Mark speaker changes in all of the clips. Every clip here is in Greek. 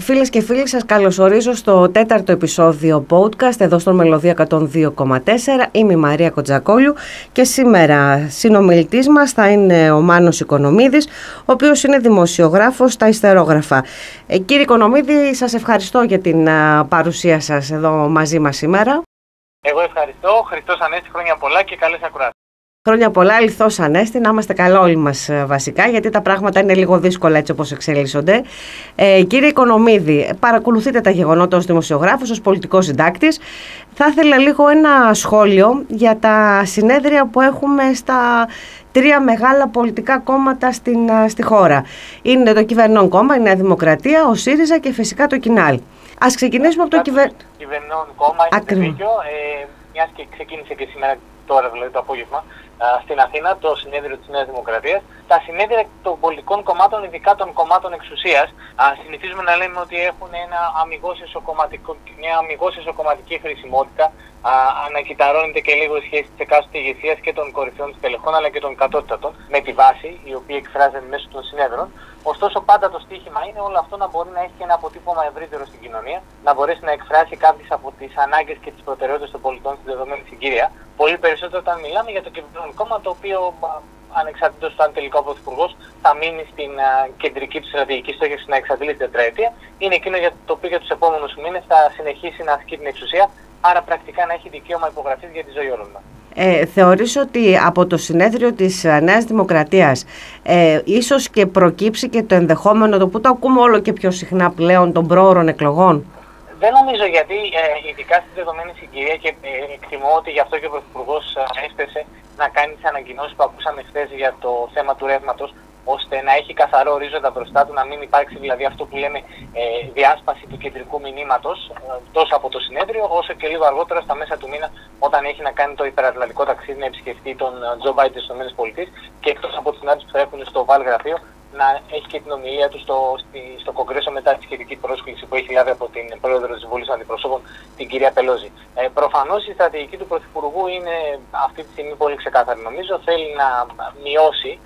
Speaker 1: Φίλες και φίλοι σας καλωσορίζω στο τέταρτο επεισόδιο podcast εδώ στον Μελωδία 102,4 Είμαι η Μαρία Κοτζακόλιου και σήμερα συνομιλητής μας θα είναι ο Μάνος Οικονομίδης ο οποίος είναι δημοσιογράφος στα Ιστερόγραφα. Ε, κύριε Οικονομίδη σας ευχαριστώ για την παρουσία σας εδώ μαζί μας σήμερα.
Speaker 2: Εγώ ευχαριστώ. Χριστός Ανέστη, χρόνια πολλά και καλές ακουράσεις.
Speaker 1: Χρόνια πολλά, λιθό ανέστη, να είμαστε καλά όλοι μας ε, βασικά, γιατί τα πράγματα είναι λίγο δύσκολα έτσι όπως εξελίσσονται. Ε, κύριε Οικονομίδη, παρακολουθείτε τα γεγονότα ως δημοσιογράφος, ως πολιτικός συντάκτης. Θα ήθελα λίγο ένα σχόλιο για τα συνέδρια που έχουμε στα τρία μεγάλα πολιτικά κόμματα στην, ε, στη χώρα. Είναι το κυβερνών κόμμα, η Νέα Δημοκρατία, ο ΣΥΡΙΖΑ και φυσικά το ΚΙΝΑΛ. Α ξεκινήσουμε από το κυβερνών
Speaker 2: κόμμα, είναι δίκιο, ε, μιας και ξεκίνησε και σήμερα τώρα δηλαδή το απόγευμα, στην Αθήνα, το συνέδριο της Νέας Δημοκρατίας. Τα συνέδρια των πολιτικών κομμάτων, ειδικά των κομμάτων εξουσίας, συνηθίζουμε να λέμε ότι έχουν ένα αμυγός μια αμυγός εσωκομματική χρησιμότητα. Ανακυταρώνεται και λίγο η σχέση της εκάστοτε ηγεσίας και των κορυφαίων της τελεχών αλλά και των κατώτατων με τη βάση, η οποία εκφράζεται μέσω των συνέδρων. Ωστόσο, πάντα το στίχημα είναι όλο αυτό να μπορεί να έχει και ένα αποτύπωμα ευρύτερο στην κοινωνία, να μπορέσει να εκφράσει κάποιες από τις ανάγκες και τις προτεραιότητες των πολιτών στην δεδομένη συγκυρία. Πολύ περισσότερο όταν μιλάμε για το κυβερνόν κόμμα, το οποίο ανεξαρτήτως του αν τελικά ο Πρωθυπουργός θα μείνει στην κεντρική του στρατηγική στόχευση να εξαντλήσει την τετραετία, είναι εκείνο για το οποίο για τους επόμενους μήνες θα συνεχίσει να ασκεί την εξουσία, άρα πρακτικά να έχει δικαίωμα υπογραφής για τη ζωή όλων μας.
Speaker 1: Ε, θεωρείς ότι από το συνέδριο της ε, Νέας Δημοκρατίας ε, ίσως και προκύψει και το ενδεχόμενο το που το ακούμε όλο και πιο συχνά πλέον των πρόωρων εκλογών;
Speaker 2: Δεν νομίζω γιατί ε, ειδικά στη δεδομένη συγκυρία και ε, εκτιμώ ότι γι' αυτό και ο Πρωθυπουργός έφτασε να κάνει τις ανακοινώσεις που ακούσαμε χθες για το θέμα του ρεύματος ώστε να έχει καθαρό ορίζοντα μπροστά του, να μην υπάρξει δηλαδή αυτό που λέμε ε, διάσπαση του κεντρικού μηνύματος ε, τόσο από το συνέδριο, όσο και λίγο αργότερα στα μέσα του μήνα, όταν έχει να κάνει το υπερατλαντικό ταξίδι να επισκεφτεί τον Τζο Μπάιντερ στι ΗΠΑ και εκτός από τι συνάντησει που θα έχουν στο Βάλ Γραφείο, να έχει και την ομιλία του στο, στη, στο Κογκρέσο μετά τη σχετική πρόσκληση που έχει λάβει από την πρόεδρο της Βουλής Αντιπροσώπων, την κυρία Πελόζη. Ε, Προφανώς η στρατηγική του Πρωθυπουργού είναι αυτή τη στιγμή πολύ ξεκάθαρη. Νομίζω θέλει να μειώσει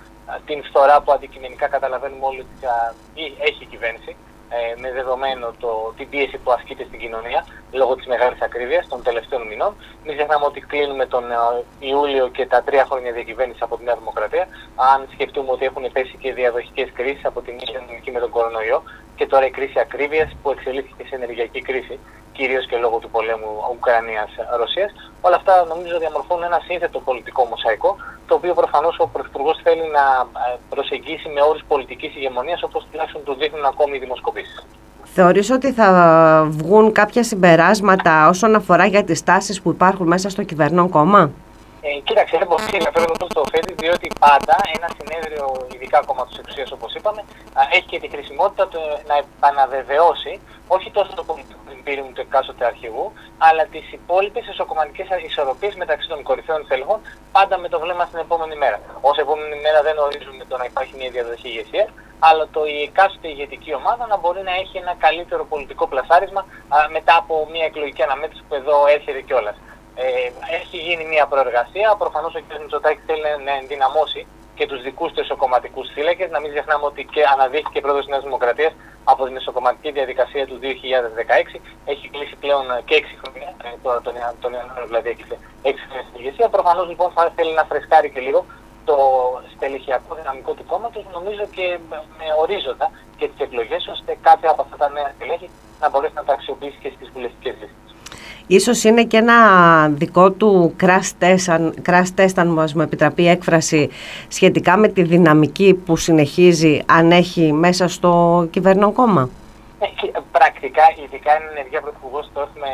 Speaker 2: την φθορά που αντικειμενικά καταλαβαίνουμε όλοι ότι έχει η κυβέρνηση ε, με δεδομένο το, την πίεση που ασκείται στην κοινωνία λόγω της μεγάλης ακρίβειας των τελευταίων μηνών. Μην ξεχνάμε ότι κλείνουμε τον ε, Ιούλιο και τα τρία χρόνια διακυβέρνηση από τη Νέα Δημοκρατία. Αν σκεφτούμε ότι έχουν πέσει και διαδοχικές κρίσεις από την ίδια με τον κορονοϊό και τώρα η κρίση ακρίβειας που εξελίχθηκε σε ενεργειακή κρίση κυρίως και λόγω του πολέμου Ουκρανίας-Ρωσίας. Όλα αυτά νομίζω διαμορφώνουν ένα σύνθετο πολιτικό μοσαϊκό, το οποίο προφανώς ο Πρωθυπουργός θέλει να ε, προσεγγίσει με όρους πολιτικής ηγεμονίας, όπως τουλάχιστον το δείχνουν ακόμη οι δημοσκοπήσεις.
Speaker 1: Θεωρείς ότι θα βγουν κάποια συμπεράσματα όσον αφορά για τις τάσεις που υπάρχουν μέσα στο κυβερνόν κόμμα;
Speaker 2: Ε, κοίταξε, είναι πολύ ενδιαφέρον αυτό το θέτει, διότι πάντα ένα συνέδριο, ειδικά κόμμα τη εξουσία όπως είπαμε, έχει και τη χρησιμότητα του να επαναβεβαιώσει όχι τόσο το πολιτικό imperium του εκάστοτε αρχηγού, αλλά τις υπόλοιπες εσωκομματικέ ισορροπίες μεταξύ των κορυφαίων θελγών, πάντα με το βλέμμα στην επόμενη μέρα. Ω επόμενη μέρα δεν ορίζουμε το να υπάρχει μια διαδοχή ηγεσία, αλλά το η εκάστοτε ηγετική ομάδα να μπορεί να έχει ένα καλύτερο πολιτικό πλασάρισμα α, μετά από μια εκλογική αναμέτρηση που εδώ έρχεται κιόλας. Ε, έχει γίνει μια προεργασία. Προφανώς ο κ. Μητσοτάκης θέλει να ενδυναμώσει και τους δικούς του εσωκομματικούς θύλακε. Να μην ξεχνάμε ότι και αναδείχθηκε πρόεδρος της Νέας Δημοκρατίας από την εσωκομματική διαδικασία του 2016. Έχει κλείσει πλέον και 6 χρόνια. Ε, τώρα τον, τον Ιανουάριο δηλαδή έκλεισε 6 χρόνια στην ηγεσία. Προφανώς λοιπόν θα θέλει να φρεσκάρει και λίγο το στελεχειακό δυναμικό του κόμματος, νομίζω και με ορίζοντα και τις εκλογές, ώστε κάποια από αυτά τα νέα στελέχη να μπορέσει να τα αξιοποιήσει και στις βουλευτικές λύσει.
Speaker 1: Ίσως είναι και ένα δικό του crash test, crash test, αν μας μου επιτραπεί έκφραση, σχετικά με τη δυναμική που συνεχίζει αν έχει μέσα στο κυβερνό κόμμα.
Speaker 2: Ε, πρακτικά, ειδικά είναι ενεργεία πρωθυπουργός, το έχουμε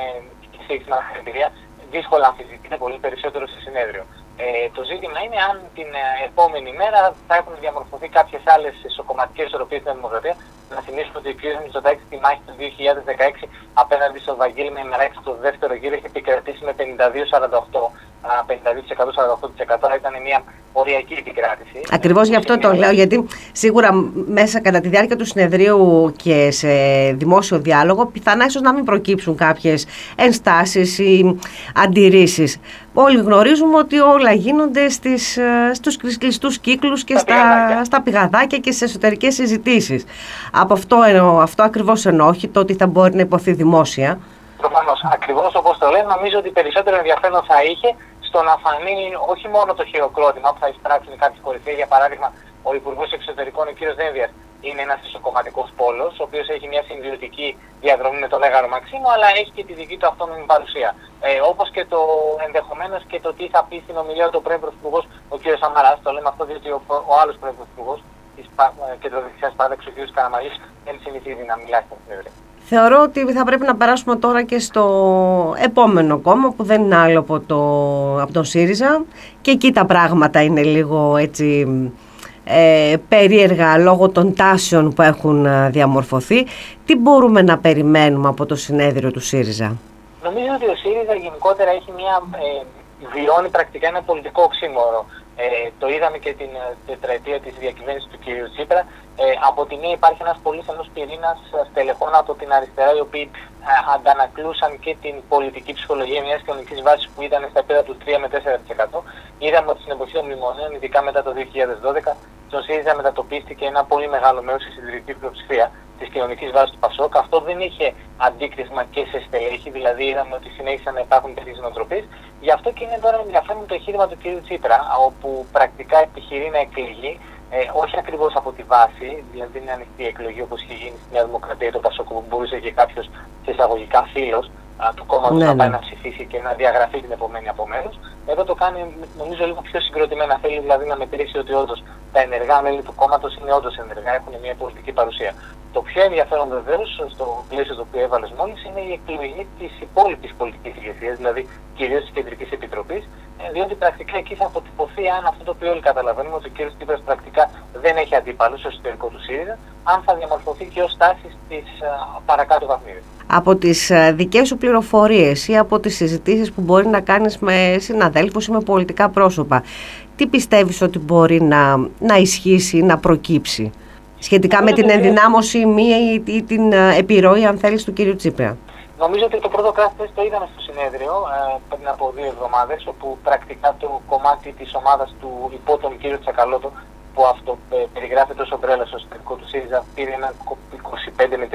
Speaker 2: σε εμπειρία, δύσκολα αμφισβητείται πολύ περισσότερο σε συνέδριο. Ε, το ζήτημα είναι αν την ε, επόμενη μέρα θα έχουν διαμορφωθεί κάποιες άλλες ισοκομματικές ισορροπίες στην Δημοκρατία. Να θυμίσουμε ότι ο κ. Μητσοτάκης στη μάχη του 2016 απέναντι στο Βαγγέλη με Μεράκη στο δεύτερο γύρο έχει επικρατήσει με 52-48 52%-48% ήταν μια οριακή επικράτηση.
Speaker 1: Ακριβώς γι' αυτό το λέω, γιατί σίγουρα μέσα κατά τη διάρκεια του συνεδρίου και σε δημόσιο διάλογο, πιθανά ίσως να μην προκύψουν κάποιες ενστάσεις ή αντιρρήσεις. Όλοι γνωρίζουμε ότι όλα γίνονται στις, ε, στους κλειστούς κύκλους και στα, στα, στα πηγαδάκια και σε εσωτερικές συζητήσεις. Από αυτό, αυτό ακριβώς ενόχει το ότι θα μπορεί να υποθεί δημόσια.
Speaker 2: Προφανώ. Ακριβώς όπως το λένε, νομίζω ότι περισσότερο ενδιαφέρον θα είχε στο να φανεί όχι μόνο το χειροκρότημα που θα εισπράξουν κάποιοι κορυφαίοι. Για παράδειγμα, ο Υπουργός Εξωτερικών, ο κ. Δένδιας, είναι ένας ισοκομματικό πόλος, ο οποίος έχει μια συμβιωτική διαδρομή με τον Μέγαρο Μαξίμου, αλλά έχει και τη δική του αυτόνομη παρουσία. Ε, Όπως και το ενδεχομένως και το τι θα πει στην ομιλία του πρώην Πρωθυπουργός, ο κ. Σαμαράς. Το λέμε αυτό διότι ο, ο άλλος πρώην Πρωθυπουργός της ε, κεντροδεξιά παράδοξη, ο κ. Καραμαλής, δεν συνηθίζει να μιλάει στην συνεδρία.
Speaker 1: Θεωρώ ότι θα πρέπει να περάσουμε τώρα και στο επόμενο κόμμα που δεν είναι άλλο από, το, από τον ΣΥΡΙΖΑ και εκεί τα πράγματα είναι λίγο έτσι ε, περίεργα λόγω των τάσεων που έχουν ε, διαμορφωθεί. Τι μπορούμε να περιμένουμε από το συνέδριο του ΣΥΡΙΖΑ;
Speaker 2: Νομίζω ότι ο ΣΥΡΙΖΑ γενικότερα έχει μια, ε, βιώνει πρακτικά ένα πολιτικό οξύμορο. Ε, το είδαμε και την ε, τετραετία της διακυβέρνησης του κ. Τσίπρα. Ε, από τη μία υπάρχει ένας πολύ στενός πυρήνας στελεχών από την αριστερά οι οποίοι ε, αντανακλούσαν και την πολιτική ψυχολογία μιας κοινωνικής βάσης που ήταν στα επίπεδα του 3 με 4%. Είδαμε ότι στην εποχή των μνημονίων, ειδικά μετά το 2012, στον ΣΥΡΙΖΑ μετατοπίστηκε ένα πολύ μεγάλο μέρος στη συντηρητικής πλειοψηφία της κοινωνικής βάσης του Πασόκ. Αυτό δεν είχε αντίκρισμα και σε στελέχη, δηλαδή είδαμε ότι συνέχισαν να υπάρχουν τέτοιε νοοτροπίες. Γι' αυτό και είναι τώρα ενδιαφέρον το εγχείρημα του κ. Τσίπρα, όπου πρακτικά επιχειρεί να εκλεγεί, ε, όχι ακριβώς από τη βάση, δηλαδή δεν είναι ανοιχτή εκλογή όπως είχε γίνει στη Νέα Δημοκρατία το Πασόκ, που μπορούσε και κάποιος σε εισαγωγικά φίλος του κόμματο ναι, να πάει ναι. να ψηφίσει και να διαγραφεί την επομένη από μέρους. Εδώ το κάνει νομίζω λίγο πιο συγκροτημένα. Θέλει δηλαδή να μετρήσει ότι όντως τα ενεργά μέλη του κόμματος είναι όντως ενεργά, έχουν μια πολιτική παρουσία. Το πιο ενδιαφέρον βεβαίως στο πλαίσιο το οποίο έβαλες μόλις είναι η εκλογή της υπόλοιπης πολιτικής ηγεσίας, δηλαδή κυρίως της Κεντρικής Επιτροπής, ε, διότι πρακτικά εκεί θα αποτυπωθεί αν αυτό το οποίο όλοι καταλαβαίνουμε ότι ο κ. Τσίπρας πρακτικά δεν έχει αντίπαλο στο εσωτερικό του ΣΥΡΙΖΑ, αν θα διαμορφωθεί και ως τάση της παρακάτω βαθμίδα.
Speaker 1: Από τις δικές σου πληροφορίες ή από τις συζητήσεις που μπορεί να κάνεις με συναδέλφους ή με πολιτικά πρόσωπα, τι πιστεύεις ότι μπορεί να, να ισχύσει, να προκύψει σχετικά με την ενδυνάμωση μία ή την ε, επιρροή, αν θέλεις, του κύριου Τσίπρα;
Speaker 2: Νομίζω ότι το πρώτο κράτος το είδαμε στο συνέδριο ε, πριν από δύο εβδομάδες, όπου πρακτικά το κομμάτι της ομάδας του υπό τον κύριο Τσακαλώτο, που αυτό ε, περιγράφεται ως ομπρέλα στο εσωτερικό του ΣΥΡΙΖΑ, πήρε ένα 25 με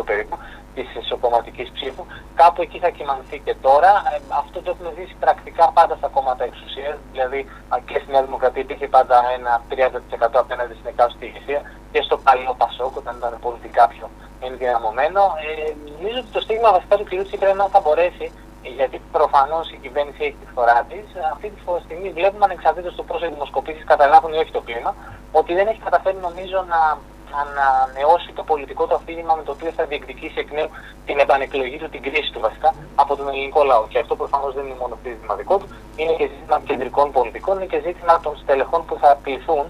Speaker 2: 30% περίπου της ισοκομματική ψήφου. Κάπου εκεί θα κοιμανθεί και τώρα. Ε, αυτό το έχουμε δει πρακτικά πάντα στα κόμματα εξουσίας. Δηλαδή και στη Νέα Δημοκρατία υπήρχε πάντα ένα 30% απέναντι στην εκάστοτε ηγεσία και στο παλιό Πασόκ, όταν ήταν πολιτικά πιο ενδυναμωμένο. Ε, νομίζω ότι το στίγμα βασικά του κ. Τσίπρα είναι να θα μπορέσει, γιατί προφανώς η κυβέρνηση έχει τη φορά της. Αυτή τη στιγμή βλέπουμε ανεξαρτήτως του πόσο οι δημοσκοπήσεις καταλάβουν ή όχι το κλίμα, ότι δεν έχει καταφέρει νομίζω να ανανεώσει το πολιτικό του αφήγημα με το οποίο θα διεκδικήσει εκ νέου την επανεκλογή του, την κρίση του βασικά από τον ελληνικό λαό. Και αυτό προφανώς δεν είναι μόνο ζήτημα δικό του, είναι και ζήτημα κεντρικών πολιτικών, είναι και ζήτημα των στελεχών που θα πληθούν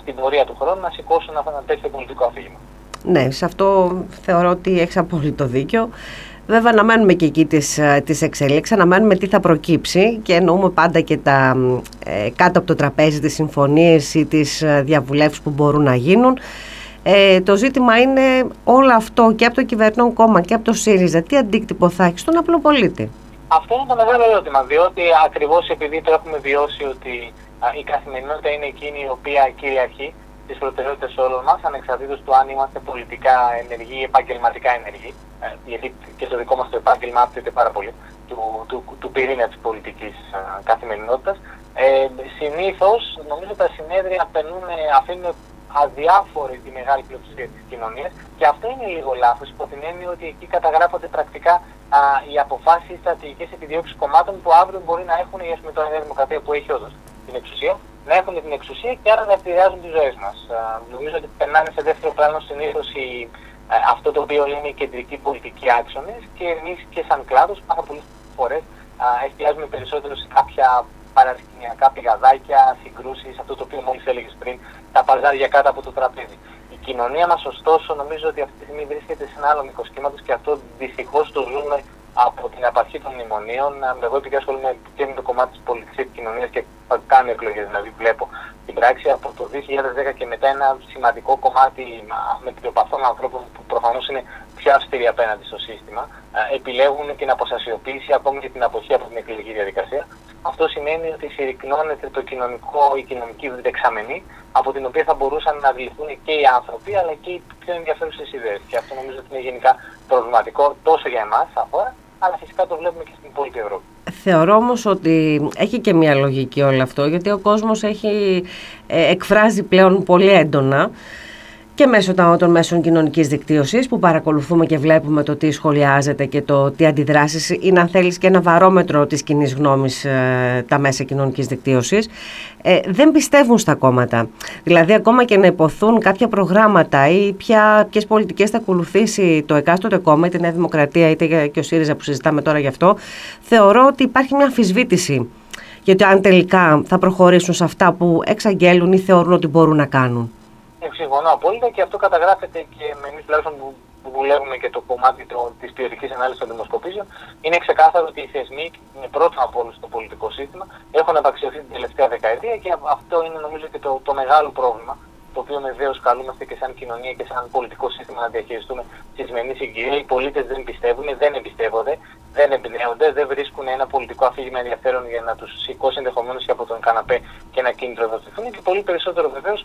Speaker 2: στην πορεία του χρόνου να σηκώσουν ένα τέτοιο πολιτικό αφήγημα.
Speaker 1: Ναι, σε αυτό θεωρώ ότι έχεις απόλυτο δίκιο. Βέβαια, να μένουμε και εκεί τις, ε, τις εξέλιξεις, να μένουμε τι θα προκύψει και εννοούμε πάντα και τα ε, κάτω από το τραπέζι τις συμφωνίες ή τις ε, διαβουλεύσεις που μπορούν να γίνουν. Ε, το ζήτημα είναι όλο αυτό και από το κυβερνών κόμμα και από το ΣΥΡΙΖΑ. Τι αντίκτυπο θα έχει στον απλό πολίτη.
Speaker 2: Αυτό είναι το μεγάλο ερώτημα, διότι ακριβώς επειδή το έχουμε βιώσει ότι η καθημερινότητα είναι εκείνη η οποία κυριαρχεί τι προτεραιότητες όλων μας, ανεξαρτήτως του αν είμαστε πολιτικά ενεργοί ή επαγγελματικά ενεργοί. Ε, γιατί και το δικό μας το επάγγελμα άπτεται πάρα πολύ του, του, του πυρήνα της πολιτικής καθημερινότητας. Ε, Συνήθως, νομίζω τα συνέδρια περνούν, αφήνουν αδιάφορη τη μεγάλη πλειοψηφία της κοινωνίας και αυτό είναι λίγο λάθος υπό την έννοια ότι εκεί καταγράφονται πρακτικά α, οι αποφάσεις, οι στρατηγικές επιδιώξεις κομμάτων που αύριο μπορεί να έχουν η Νέα Δημοκρατία που έχει όντως την εξουσία να έχουν την εξουσία και άρα να επηρεάζουν τις ζωές μας. Νομίζω ότι περνάνε σε δεύτερο πλάνο συνήθως αυτό το οποίο είναι οι κεντρικοί πολιτικοί άξονες και εμείς και σαν κλάδος πάρα πολλές φορές εστιάζουμε περισσότερο σε κάποια παρασκηνιακά πηγαδάκια, συγκρούσεις, αυτό το οποίο μόλι έλεγες πριν, τα παζάρια κάτω από το τραπέζι. Η κοινωνία μας, ωστόσο, νομίζω ότι αυτή τη στιγμή βρίσκεται σε ένα άλλο μικρό και αυτό δυστυχώς το ζούμε από την απαρχή των μνημονίων. Εγώ επειδή ασχολούμαι και με το κομμάτι της πολιτικής επικοινωνία και κάνω εκλογές, δηλαδή βλέπω την πράξη από το 2010 και μετά ένα σημαντικό κομμάτι με των ανθρώπων που προφανώς είναι πιο αυστηροί απέναντι στο σύστημα, επιλέγουν την αποστασιοποίηση ακόμη και την αποχή από την εκλογική διαδικασία. Αυτό σημαίνει ότι συρρυκνώνεται το κοινωνικό, η κοινωνική δεξαμενή, από την οποία θα μπορούσαν να αντιληφθούν και οι άνθρωποι, αλλά και οι πιο ενδιαφέρουσες ιδέες. Και αυτό νομίζω ότι είναι γενικά προβληματικό τόσο για εμάς, σαν χώρα, αλλά φυσικά το βλέπουμε και στην υπόλοιπη Ευρώπη.
Speaker 1: Θεωρώ όμως ότι έχει και μια λογική όλο αυτό, γιατί ο κόσμος έχει ε, εκφράζει πλέον πολύ έντονα και μέσω των μέσων κοινωνικής δικτύωσης που παρακολουθούμε και βλέπουμε το τι σχολιάζεται και το τι αντιδράσεις είναι, αν θέλεις, και ένα βαρόμετρο της κοινή γνώμης ε, τα μέσα κοινωνικής δικτύωσης. Ε, δεν πιστεύουν στα κόμματα. Δηλαδή, ακόμα και να υποθούν κάποια προγράμματα ή ποιες πολιτικές θα ακολουθήσει το εκάστοτε κόμμα, είτε η Νέα Δημοκρατία είτε και ο ΣΥΡΙΖΑ που συζητάμε τώρα γι' αυτό, θεωρώ ότι υπάρχει μια αμφισβήτηση γιατί αν τελικά θα προχωρήσουν σε αυτά που εξαγγέλουν ή θεωρούν ότι μπορούν να κάνουν.
Speaker 2: Συμφωνώ απόλυτα και αυτό καταγράφεται και με εμείς τουλάχιστον που, που δουλεύουμε και το κομμάτι της ποιοτικής ανάλυσης των δημοσκοπήσεων. Είναι ξεκάθαρο ότι οι θεσμοί, είναι πρώτο από όλους στο πολιτικό σύστημα, έχουν απαξιωθεί την τελευταία δεκαετία και αυτό είναι νομίζω και το, το μεγάλο πρόβλημα το οποίο βεβαίω καλούμαστε και σαν κοινωνία και σαν πολιτικό σύστημα να διαχειριστούμε στη σημερινή συγκυρία. Οι πολίτες δεν πιστεύουν, δεν εμπιστεύονται, δεν εμπνέονται, δεν βρίσκουν ένα πολιτικό αφήγημα ενδιαφέρον για να τους σηκώσει ενδεχομένως και από τον καναπέ και να κινητροδοτηθούν. Και πολύ περισσότερο βεβαίως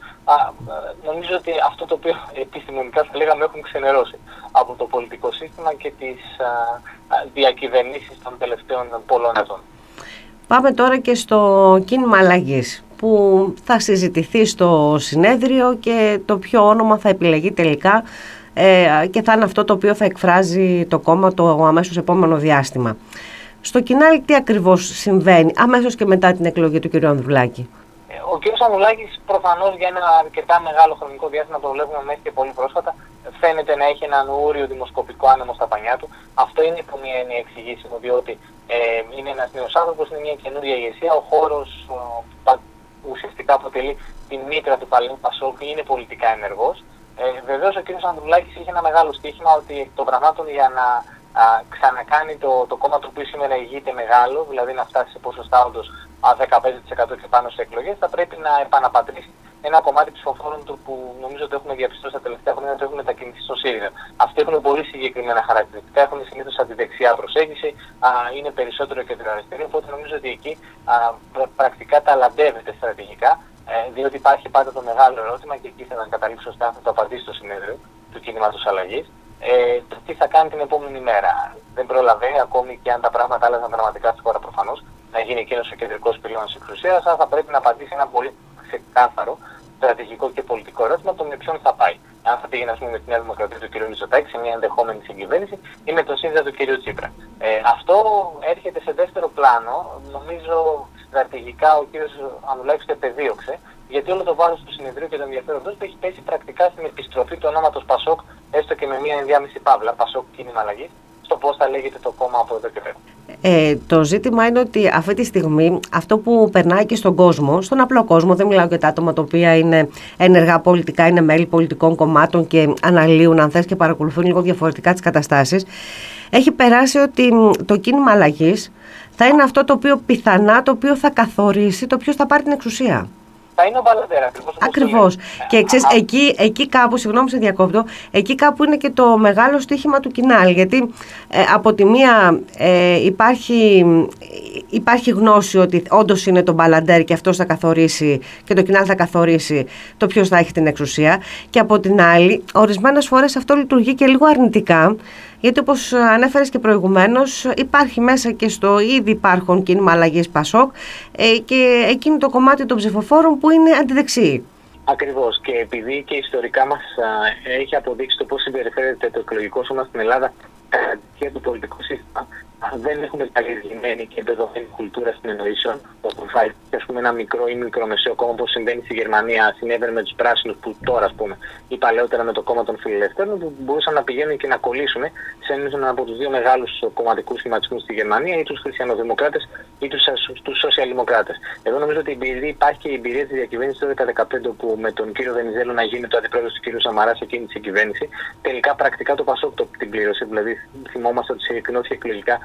Speaker 2: νομίζω ότι αυτό το οποίο επιστημονικά θα λέγαμε έχουν ξενερώσει από το πολιτικό σύστημα και τις διακυβερνήσεις των τελευταίων πολλών ετών.
Speaker 1: Πάμε τώρα και στο κίνημα αλλαγής που θα συζητηθεί στο συνέδριο και το ποιο όνομα θα επιλεγεί τελικά ε, και θα είναι αυτό το οποίο θα εκφράζει το κόμμα το αμέσως επόμενο διάστημα. Στο κοινάλ τι ακριβώς συμβαίνει αμέσως και μετά την εκλογή του κ. Ανδρουλάκη;
Speaker 2: Ε, ο κ. Ανδρουλάκης προφανώς για ένα αρκετά μεγάλο χρονικό διάστημα, το βλέπουμε μέχρι και πολύ πρόσφατα, φαίνεται να έχει έναν ούριο δημοσκοπικό άνεμο στα πανιά του. Αυτό είναι που μία είναι εξηγήσιμο, διότι ε, είναι ένας νέος άνθρωπος, είναι μια καινούργια ηγεσία, ο χώρος που ουσιαστικά αποτελεί τη μήτρα του Παλαιού Πασόκ είναι πολιτικά ενεργός. Ε, Βεβαίως ο κ. Ανδρουλάκης είχε ένα μεγάλο στοίχημα ότι εκ των πραγμάτων για να α, ξανακάνει το, το κόμμα το οποίο σήμερα ηγείται μεγάλο, δηλαδή να φτάσει σε ποσοστά όντως 15% και πάνω σε εκλογές, θα πρέπει να επαναπατρίσει ένα κομμάτι ψηφοφόρων του που νομίζω ότι έχουμε διαπιστώσει τα τελευταία χρόνια ότι έχουν μετακινηθεί στο ΣΥΡΙΖΑ. Αυτοί έχουν πολύ συγκεκριμένα χαρακτηριστικά, έχουν συνήθως αντιδεξιά προσέγγιση, α, είναι περισσότερο κεντροαριστερή, οπότε νομίζω ότι εκεί α, πρακτικά τα λαντεύεται στρατηγικά, ε, διότι υπάρχει πάντα το μεγάλο ερώτημα και εκεί θα να καταλήξω ώστε θα το απαντήσει στο συνέδριο του κινήματος αλλαγής. Ε, το τι θα κάνει την επόμενη μέρα. Δεν προλαβαίνει ακόμη και αν τα πράγματα άλλαζαν δραματικά στη χώρα προφανώς να γίνει εκείνο ο κεντρικός πυλώνας εξουσίας, αλλά θα πρέπει να απαντήσει ένα πολύ ξεκάθαρο στρατηγικό και πολιτικό ερώτημα το με ποιον θα πάει. Αν θα πήγαινε πούμε, με τη Νέα Δημοκρατία του κ. Μητσοτάκη σε μια ενδεχόμενη συγκυβέρνηση ή με τον ΣΥΝΖΑ του κ. Τσίπρα. Ε, αυτό έρχεται σε δεύτερο πλάνο. Νομίζω στρατηγικά ο κ. Ανουλάκη το επεδίωξε, γιατί όλο το βάρος του συνεδρίου και των ενδιαφέροντό του έχει πέσει πρακτικά στην επιστροφή του ονόματος Πασόκ, έστω και με μια ενδιάμεση παύλα, Πασόκ κίνημα αλλαγής, στο πώς θα λέγεται το κόμμα από εδώ και πέρα.
Speaker 1: Ε, το ζήτημα είναι ότι αυτή τη στιγμή αυτό που περνάει και στον κόσμο, στον απλό κόσμο, δεν μιλάω για τα άτομα τα οποία είναι ενεργά πολιτικά, είναι μέλη πολιτικών κομμάτων και αναλύουν, αν θες, και παρακολουθούν λίγο διαφορετικά τις καταστάσεις. Έχει περάσει ότι το κίνημα αλλαγής θα είναι αυτό το οποίο πιθανά το οποίο θα καθορίσει το ποιο θα πάρει την εξουσία
Speaker 2: θα είναι ο Μπαλαντέρας.
Speaker 1: Ακριβώς. Και ξέρεις, εκεί, εκεί κάπου, συγγνώμη σε διακόπτω, εκεί κάπου είναι και το μεγάλο στοίχημα του Κινάλ. Γιατί ε, από τη μία ε, υπάρχει, υπάρχει γνώση ότι όντως είναι το Μπαλαντέρ και αυτός θα καθορίσει και το Κινάλ θα καθορίσει το ποιος θα έχει την εξουσία. Και από την άλλη, ορισμένες φορές αυτό λειτουργεί και λίγο αρνητικά. Γιατί όπως ανέφερες και προηγουμένως, υπάρχει μέσα και στο ήδη υπάρχον κίνημα αλλαγής Πασόκ ε, και εκείνο το κομμάτι των ψηφοφόρων που είναι αντιδεξί.
Speaker 2: Ακριβώς. Και επειδή και ιστορικά μας έχει αποδείξει το πώς συμπεριφέρεται το εκλογικό σώμα στην Ελλάδα και το πολιτικό σύστημα, δεν έχουμε καλλιεργημένη και εμπεδομένη κουλτούρα στην εννοήσεων, όπου θα έχει πούμε, ένα μικρό ή μικρομεσαίο κόμμα όπω συμβαίνει στη Γερμανία, συνέβαινε με τους πράσινους που τώρα, ας πούμε, ή παλαιότερα με το κόμμα των φιλελευθέρων, που μπορούσαν να πηγαίνουν και να κολλήσουν σε έναν από τους δύο μεγάλους κομματικούς σχηματισμούς στη Γερμανία, ή τους χριστιανοδημοκράτες ή τους σοσιαλδημοκράτες. Εδώ νομίζω ότι υπάρχει και η εμπειρία της διακυβέρνησης του 2015, όπου με τον κύριο Βενιζέλο να γίνει το αντιπρόεδρος του κ. Σαμαράς εκείνη της κυβέρνησης, τελικά πρακτικά το Πασόκ την πλήρωσε. Δηλαδή, θυμόμαστε ότι συγκεκρινώθηκε εκλογικά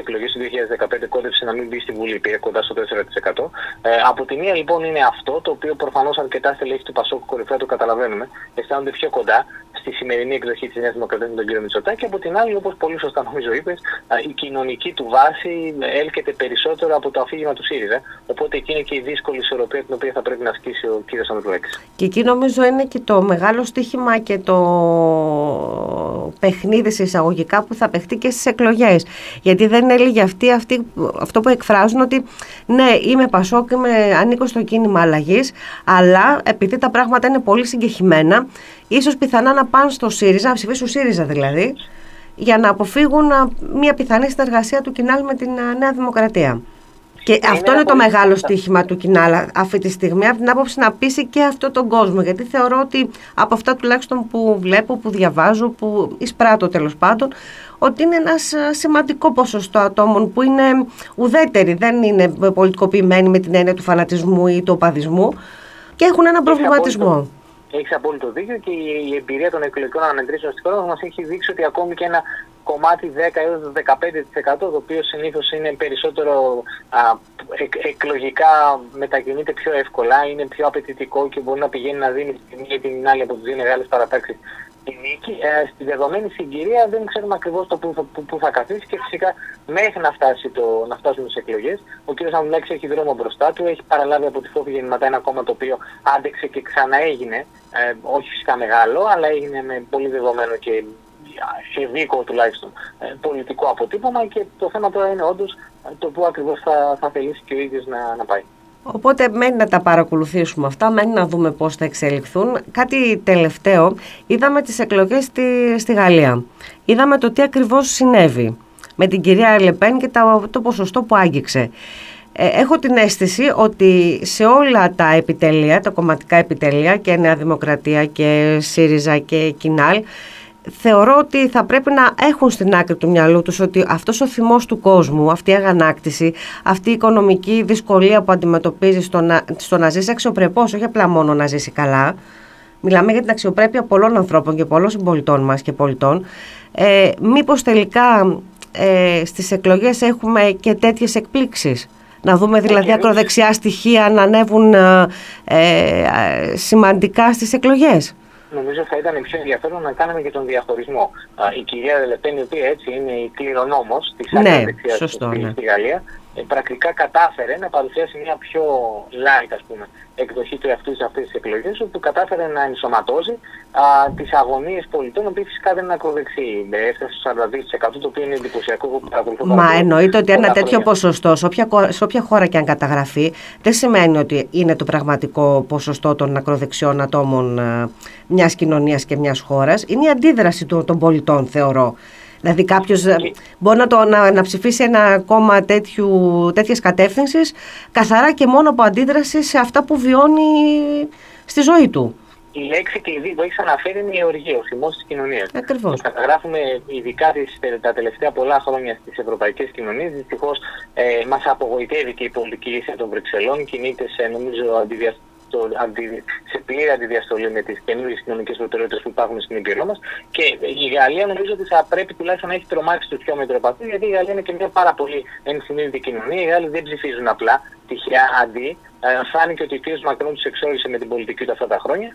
Speaker 2: εκλογέ του 2015 κόντεψε να μην μπει στη Βουλή, πήρε κοντά στο 4%. Ε, από τη μία λοιπόν είναι αυτό, το οποίο προφανώς αρκετά στελέχη του Πασόκ κορυφαία το καταλαβαίνουμε, αισθάνονται πιο κοντά στη σημερινή εκδοχή της Νέας Δημοκρατίας με τον κύριο Μητσοτάκη. Από την άλλη, όπως πολύ σωστά νομίζω είπες, η κοινωνική του βάση έλκεται περισσότερο από το αφήγημα του ΣΥΡΙΖΑ. Οπότε εκεί είναι και η δύσκολη ισορροπία την οποία θα πρέπει να ασκήσει ο κύριος Ανδρουλέκη.
Speaker 1: Και εκεί νομίζω είναι και το μεγάλο στίχημα και το παιχνίδι σε εισαγωγικά που θα παιχτεί και στις εκλογές. Γιατί δεν έλεγε αυτοί, αυτοί αυτό που εκφράζουν ότι ναι, είμαι Πασόκ, είμαι, ανήκω στο κίνημα αλλαγής, αλλά επειδή τα πράγματα είναι πολύ συγκεχημένα, ίσως πιθανά να πάνε στο ΣΥΡΙΖΑ, να ψηφίσουν ΣΥΡΙΖΑ δηλαδή, για να αποφύγουν μια πιθανή συνεργασία του Κινάλ με την Νέα Δημοκρατία. Και αυτό είναι το μεγάλο στοίχημα του Κινάλα αυτή τη στιγμή, από την άποψη να πείσει και αυτό τον κόσμο. Γιατί θεωρώ ότι από αυτά τουλάχιστον που βλέπω, που διαβάζω, που εισπράττω τέλος πάντων, ότι είναι ένας σημαντικό ποσοστό ατόμων που είναι ουδέτεροι, δεν είναι πολιτικοποιημένοι με την έννοια του φανατισμού ή του οπαδισμού και έχουν έναν προβληματισμό.
Speaker 2: Έχεις απόλυτο δίκιο και η εμπειρία των εκλογικών ανακρίσεων στη χώρα μας έχει δείξει ότι ακόμη και ένα κομμάτι 10 έως 15% το οποίο συνήθως είναι περισσότερο α, εκλογικά μετακινείται πιο εύκολα, είναι πιο απαιτητικό και μπορεί να πηγαίνει να δίνει τη μία ή την άλλη από τις δύο μεγάλες παρατάξεις τη νίκη. Ε, στη δεδομένη συγκυρία δεν ξέρουμε ακριβώς το που θα, που, που θα καθίσει και φυσικά μέχρι να, φτάσει το, να φτάσουν τις εκλογές ο κ. Αμβλάκης έχει δρόμο μπροστά του, έχει παραλάβει από τη φόβη γεννηματά ένα κόμμα το οποίο άντεξε και ξαναέγινε, ε, όχι φυσικά μεγάλο, αλλά έγινε με πολύ δεδομένο και σε δίκο τουλάχιστον ε, πολιτικό αποτύπωμα και το θέμα τώρα είναι όντως το που ακριβώς θα, θα θελήσει και ο ίδιος να, να πάει.
Speaker 1: Οπότε μένει να τα παρακολουθήσουμε αυτά, μένει να δούμε πώς θα εξελιχθούν. Κάτι τελευταίο, είδαμε τις εκλογές στη, στη Γαλλία. Είδαμε το τι ακριβώς συνέβη με την κυρία Λεπέν και το, το ποσοστό που άγγιξε. Ε, έχω την αίσθηση ότι σε όλα τα επιτελεία, τα κομματικά επιτελεία και Νέα Δημοκρατία και ΣΥΡΙΖΑ και Κινάλ, θεωρώ ότι θα πρέπει να έχουν στην άκρη του μυαλού τους ότι αυτός ο θυμός του κόσμου, αυτή η αγανάκτηση, αυτή η οικονομική δυσκολία που αντιμετωπίζεις στο να, στο να ζήσει αξιοπρεπώς, όχι απλά μόνο να ζήσει καλά, μιλάμε για την αξιοπρέπεια πολλών ανθρώπων και πολλών συμπολιτών μας και πολιτών, ε, μήπως τελικά ε, στις εκλογές έχουμε και τέτοιες εκπλήξεις; Να δούμε δηλαδή ακροδεξιά στοιχεία να ανέβουν ε, ε σημαντικά στις εκλογές;
Speaker 2: Νομίζω θα ήταν πιο ενδιαφέρον να κάνουμε και τον διαχωρισμό. η κυρία Λεπέν, η οποία έτσι είναι η κληρονόμος της ναι, ναι. στη Γαλλίας, ε, πρακτικά κατάφερε να παρουσιάσει μια πιο light ας πούμε, εκδοχή του εαυτού σε αυτές τις εκλογές όπου κατάφερε να ενσωματώσει α, τις αγωνίες πολιτών που φυσικά δεν είναι ακροδεξί. Έφτασε στο 42% το οποίο είναι εντυπωσιακό.
Speaker 1: Μα εννοείται ότι ένα τέτοιο ποσοστό σε όποια, σε όποια χώρα και αν καταγραφεί δεν σημαίνει ότι είναι το πραγματικό ποσοστό των ακροδεξιών ατόμων μιας κοινωνίας και μιας χώρας. Είναι η αντίδραση των πολιτών θεωρώ. Δηλαδή κάποιος ε, μπορεί να, το, να, να ψηφίσει ένα κόμμα τέτοιες κατεύθυνση καθαρά και μόνο από αντίδραση σε αυτά που βιώνει στη ζωή του.
Speaker 2: Η λέξη κλειδί που έχεις αναφέρει είναι η οργή, ο θυμός της κοινωνίας.
Speaker 1: Ακριβώς.
Speaker 2: Καταγράφουμε ειδικά τα τελευταία πολλά χρόνια στις ευρωπαϊκές κοινωνίες. Δυστυχώς ε, μας απογοητεύει και η πολιτική λύση των Βρυξελών. Κινείται σε νομίζω αντιδιαστημικό αντι, σε πλήρη αντιδιαστολή με τις καινούριε κοινωνικές προτεραιότητες που υπάρχουν στην Ήπειρό μας. Και η Γαλλία νομίζω ότι θα πρέπει τουλάχιστον να έχει τρομάξει τους πιο μετροπαθεί, γιατί η Γαλλία είναι και μια πάρα πολύ ενσυνείδητη κοινωνία. Οι Γάλλοι δεν ψηφίζουν απλά τυχαία αντί. Ε, φάνηκε ότι ο κ. Μακρόν τους εξόρισε με την πολιτική του αυτά τα χρόνια.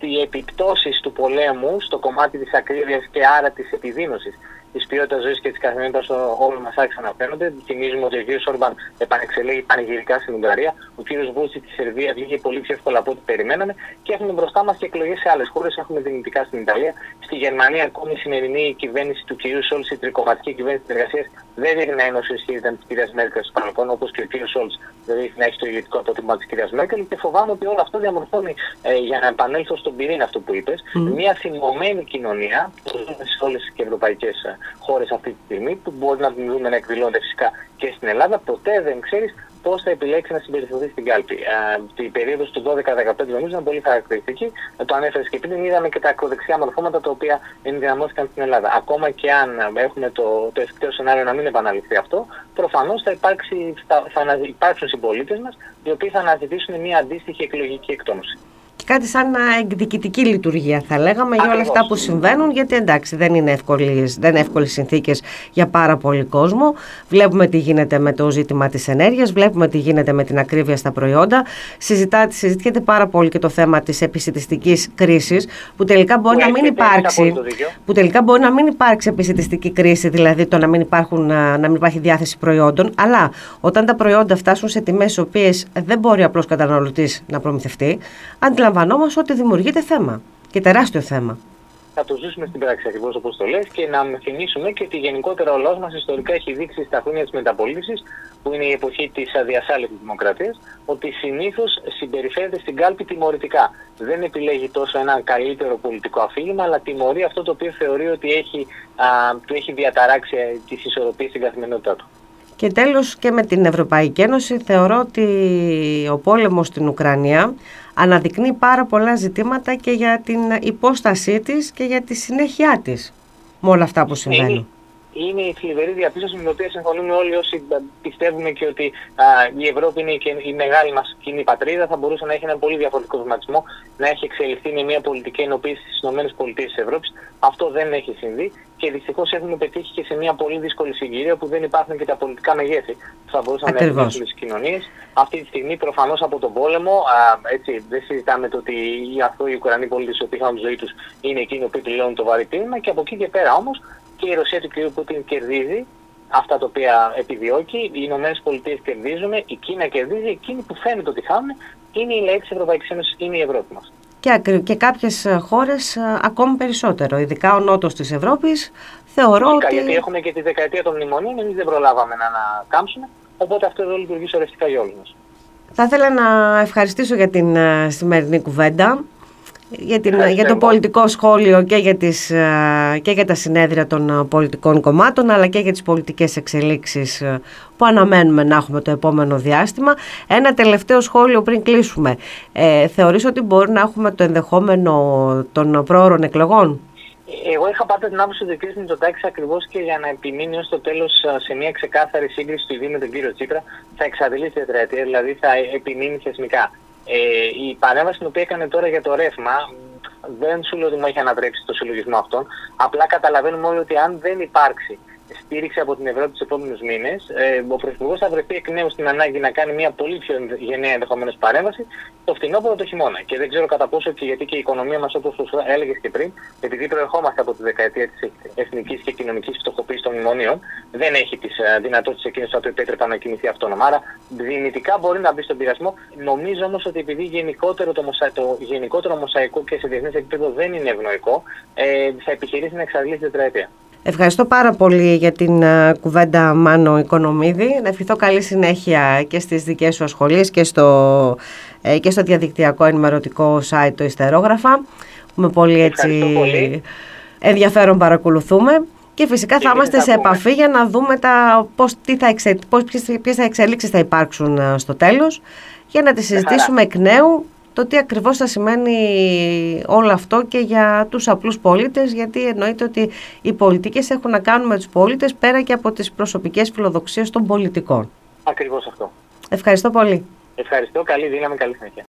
Speaker 2: Οι επιπτώσεις του πολέμου στο κομμάτι της ακρίβειας και άρα της επιδείνωσης της ποιότητας ζωής και της καθημερινότητας όλων μας άρχισαν να φαίνονται. Θυμίζουμε ότι ο κ. Σόρμπαν επανεξελέγει πανηγυρικά στην Ουγγαρία. Ο κ. Βούτσι τη Σερβία βγήκε πολύ πιο εύκολα από ό,τι περιμέναμε. Και έχουμε μπροστά μας και εκλογές σε άλλες χώρες. Έχουμε δυνητικά στην Ιταλία. Στη Γερμανία, ακόμη η σημερινή κυβέρνηση του κ. Σόλτς, η τρικομματική κυβέρνηση της εργασίας, δεν δείχνει να είναι όσο ισχύει της κυρίας Μέρκελ στο παρελθόν, όπως και ο κ. Σόλτς δεν δείχνει να έχει το ηγετικό αποτύπωμα της κυρίας Μέρκελ. Και φοβάμαι ότι όλο αυτό διαμορφώνει, ε, για να επανέλθω στον πυρήνα αυτό που είπες, mm. μια θυμωμένη κοινωνία, σε όλες τις ευρωπαϊκές χώρες αυτή τη στιγμή, που μπορεί να την δούμε να εκδηλώνεται φυσικά και στην Ελλάδα. Ποτέ δεν ξέρεις πώς θα επιλέξει να συμπεριφερθεί στην κάλπη. Ε, η περίοδο του 12-15 νομίζω ήταν πολύ χαρακτηριστική. Ε, το ανέφερες και πριν, είδαμε και τα ακροδεξιά μορφώματα τα οποία ενδυναμώθηκαν στην Ελλάδα. Ακόμα και αν έχουμε το, το ευκταίο σενάριο να μην επαναληφθεί αυτό, προφανώς θα, υπάρξει, θα, θα υπάρξουν συμπολίτες μας οι οποίοι θα αναζητήσουν μια αντίστοιχη εκλογική εκτόνωση
Speaker 1: κάτι σαν εκδικητική λειτουργία θα λέγαμε για όλα αυτά που συμβαίνουν γιατί εντάξει δεν είναι εύκολες, δεν είναι εύκολες συνθήκες για πάρα πολύ κόσμο. Βλέπουμε τι γίνεται με το ζήτημα της ενέργειας βλέπουμε τι γίνεται με την ακρίβεια στα προϊόντα. Συζητά, συζητιέται πάρα πολύ και το θέμα της επισητιστικής κρίσης που τελικά μπορεί να μην υπάρξει που τελικά μπορεί να μην υπάρξει επισητιστική κρίση δηλαδή το να μην, υπάρχουν, να μην υπάρχει διάθεση προϊόντων. Αλλά όταν τα προϊόντα φτάσουν σε τιμές οι οποίες δεν μπορεί απλώς καταναλωτής να προμηθευτεί αντιλαμβανόμαστε ότι δημιουργείται θέμα και τεράστιο θέμα.
Speaker 2: Θα το ζήσουμε στην πράξη ακριβώς όπως το λες και να θυμίσουμε και ότι γενικότερα ο λαός μας ιστορικά έχει δείξει στα χρόνια της μεταπολίτευσης, που είναι η εποχή της αδιασάλευτης δημοκρατίας, ότι συνήθως συμπεριφέρεται στην κάλπη τιμωρητικά. Δεν επιλέγει τόσο ένα καλύτερο πολιτικό αφήγημα, αλλά τιμωρεί αυτό το οποίο θεωρεί ότι έχει, α, του έχει διαταράξει τις ισορροπίες στην καθημερινότητά του.
Speaker 1: Και τέλος και με την Ευρωπαϊκή Ένωση θεωρώ ότι ο πόλεμος στην Ουκρανία αναδεικνύει πάρα πολλά ζητήματα και για την υπόστασή της και για τη συνέχειά της με όλα αυτά που συμβαίνουν
Speaker 2: είναι η θλιβερή διαπίστωση με την οποία συμφωνούμε όλοι όσοι πιστεύουμε και ότι α, η Ευρώπη είναι και η μεγάλη μας κοινή πατρίδα. Θα μπορούσε να έχει ένα πολύ διαφορετικό βηματισμό, να έχει εξελιχθεί με μια πολιτική ενοποίηση στις ΗΠΑ της Ευρώπης. Αυτό δεν έχει συμβεί και δυστυχώς έχουμε πετύχει και σε μια πολύ δύσκολη συγκυρία που δεν υπάρχουν και τα πολιτικά μεγέθη που θα μπορούσαν να επιλέξουν τι κοινωνίες. Αυτή τη στιγμή προφανώς από τον πόλεμο, α, έτσι, δεν συζητάμε το ότι οι αθώοι Ουκρανοί πολίτες οι οποίοι είχαν τη ζωή τους είναι εκείνοι που πληρώνουν το βαρύ τίμημα και από εκεί και πέρα όμως και η Ρωσία του κ. Πούτιν κερδίζει αυτά τα οποία επιδιώκει, οι Ηνωμένες Πολιτείες κερδίζουν, η Κίνα κερδίζει, εκείνοι που φαίνεται ότι χάνουν είναι η λαοί τη Ευρωπαϊκής Ένωσης, είναι η Ευρώπη μας.
Speaker 1: Και, και κάποιες χώρες ακόμη περισσότερο, ειδικά ο νότος της Ευρώπης, θεωρώ Φυσικά, ότι.
Speaker 2: Γιατί έχουμε και τη δεκαετία των μνημονίων, εμείς δεν προλάβαμε να ανακάμψουμε, οπότε αυτό εδώ λειτουργεί σωρευτικά για όλους μας.
Speaker 1: Θα ήθελα να ευχαριστήσω για την σημερινή κουβέντα για, την, για το πολιτικό σχόλιο και για, τις, ε, και για τα συνέδρια των ε, πολιτικών κομμάτων αλλά και για τις πολιτικές εξελίξεις ε, που αναμένουμε να έχουμε το επόμενο διάστημα. Ένα τελευταίο σχόλιο πριν κλείσουμε. Ε, θεωρείς ότι μπορεί να έχουμε το ενδεχόμενο των πρόωρων εκλογών;
Speaker 2: Εγώ είχα πάντα την άποψη ότι ο κ. Μητσοτάκης ακριβώς και για να επιμείνει ως το τέλος σε μια ξεκάθαρη σύγκριση του ιδίου με τον κύριο Τσίπρα θα εξαντλήσει τη τετραετία, δηλαδή θα επιμείνει θεσμικά. Ε, η παρέμβαση την οποία έκανε τώρα για το ρεύμα δεν σου λέω ότι μου έχει ανατρέψει το συλλογισμό αυτόν. Απλά καταλαβαίνουμε όλοι ότι αν δεν υπάρξει στήριξη από την Ευρώπη τους επόμενους μήνες, ε, ο Πρωθυπουργός θα βρεθεί εκ νέου στην ανάγκη να κάνει μια πολύ πιο γενναία ενδεχομένω παρέμβαση το φθινόπωρο το χειμώνα. Και δεν ξέρω κατά πόσο και γιατί και η οικονομία μας, όπως έλεγες και πριν, επειδή προερχόμαστε από τη δεκαετία της εθνικής και κοινωνικής φτωχοποίησης των μνημονίων, δεν έχει τις ε, δυνατότητες εκείνες που επέτρεπαν να κινηθεί αυτόνομα. Άρα δυνητικά μπορεί να μπει στον πειρασμό. Νομίζω όμως ότι επειδή γενικότερο το, μοσα... το γενικότερο μοσαϊκό και σε διεθνές επίπεδο δεν είναι ευνοϊκό, ε, θα επιχειρήσει να εξαντλήσει την τετραετία.
Speaker 1: Ευχαριστώ πάρα πολύ για την uh, κουβέντα Μάνο Οικονομίδη. Να ευχηθώ καλή συνέχεια και στις δικές σου ασχολίες και στο, ε, και στο διαδικτυακό ενημερωτικό site το Ιστερόγραφα. Με πολύ έτσι ενδιαφέρον παρακολουθούμε. Και φυσικά θα είμαστε σε επαφή για να δούμε τα, πώς, τι θα εξε, πώς, ποιες, θα εξελίξεις θα υπάρξουν στο τέλος για να τις συζητήσουμε εκ νέου το τι ακριβώς θα σημαίνει όλο αυτό και για τους απλούς πολίτες γιατί εννοείται ότι οι πολιτικές έχουν να κάνουν με τους πολίτες πέρα και από τις προσωπικές φιλοδοξίες των πολιτικών.
Speaker 2: Ακριβώς αυτό.
Speaker 1: Ευχαριστώ πολύ.
Speaker 2: Ευχαριστώ. Καλή δύναμη, καλή συνέχεια.